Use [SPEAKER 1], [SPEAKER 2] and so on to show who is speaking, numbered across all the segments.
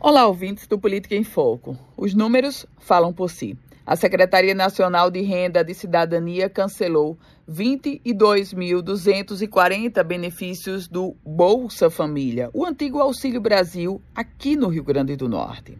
[SPEAKER 1] Olá, ouvintes do Política em Foco. Os números falam por si. A Secretaria Nacional de Renda de Cidadania cancelou 22.240 benefícios do Bolsa Família, o antigo Auxílio Brasil, aqui no Rio Grande do Norte.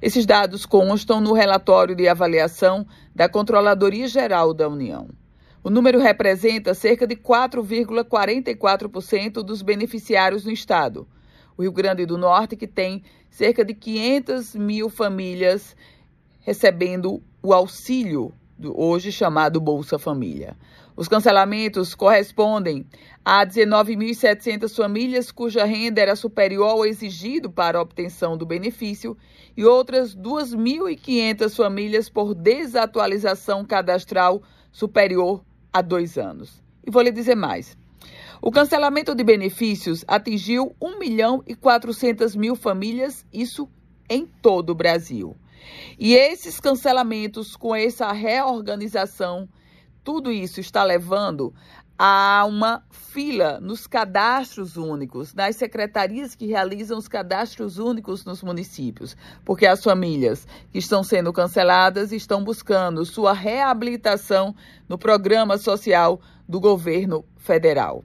[SPEAKER 1] Esses dados constam no relatório de avaliação da Controladoria Geral da União. O número representa cerca de 4,44% dos beneficiários no estado o Rio Grande do Norte, que tem cerca de 500 mil famílias recebendo o auxílio, hoje chamado Bolsa Família. Os cancelamentos correspondem a 19.700 famílias cuja renda era superior ao exigido para obtenção do benefício e outras 2.500 famílias por desatualização cadastral superior a dois anos. E vou lhe dizer mais. O cancelamento de benefícios atingiu 1 milhão e 400 mil famílias, isso em todo o Brasil. E esses cancelamentos, com essa reorganização, tudo isso está levando a uma fila nos cadastros únicos, nas secretarias que realizam os cadastros únicos nos municípios, porque as famílias que estão sendo canceladas estão buscando sua reabilitação no programa social do governo federal.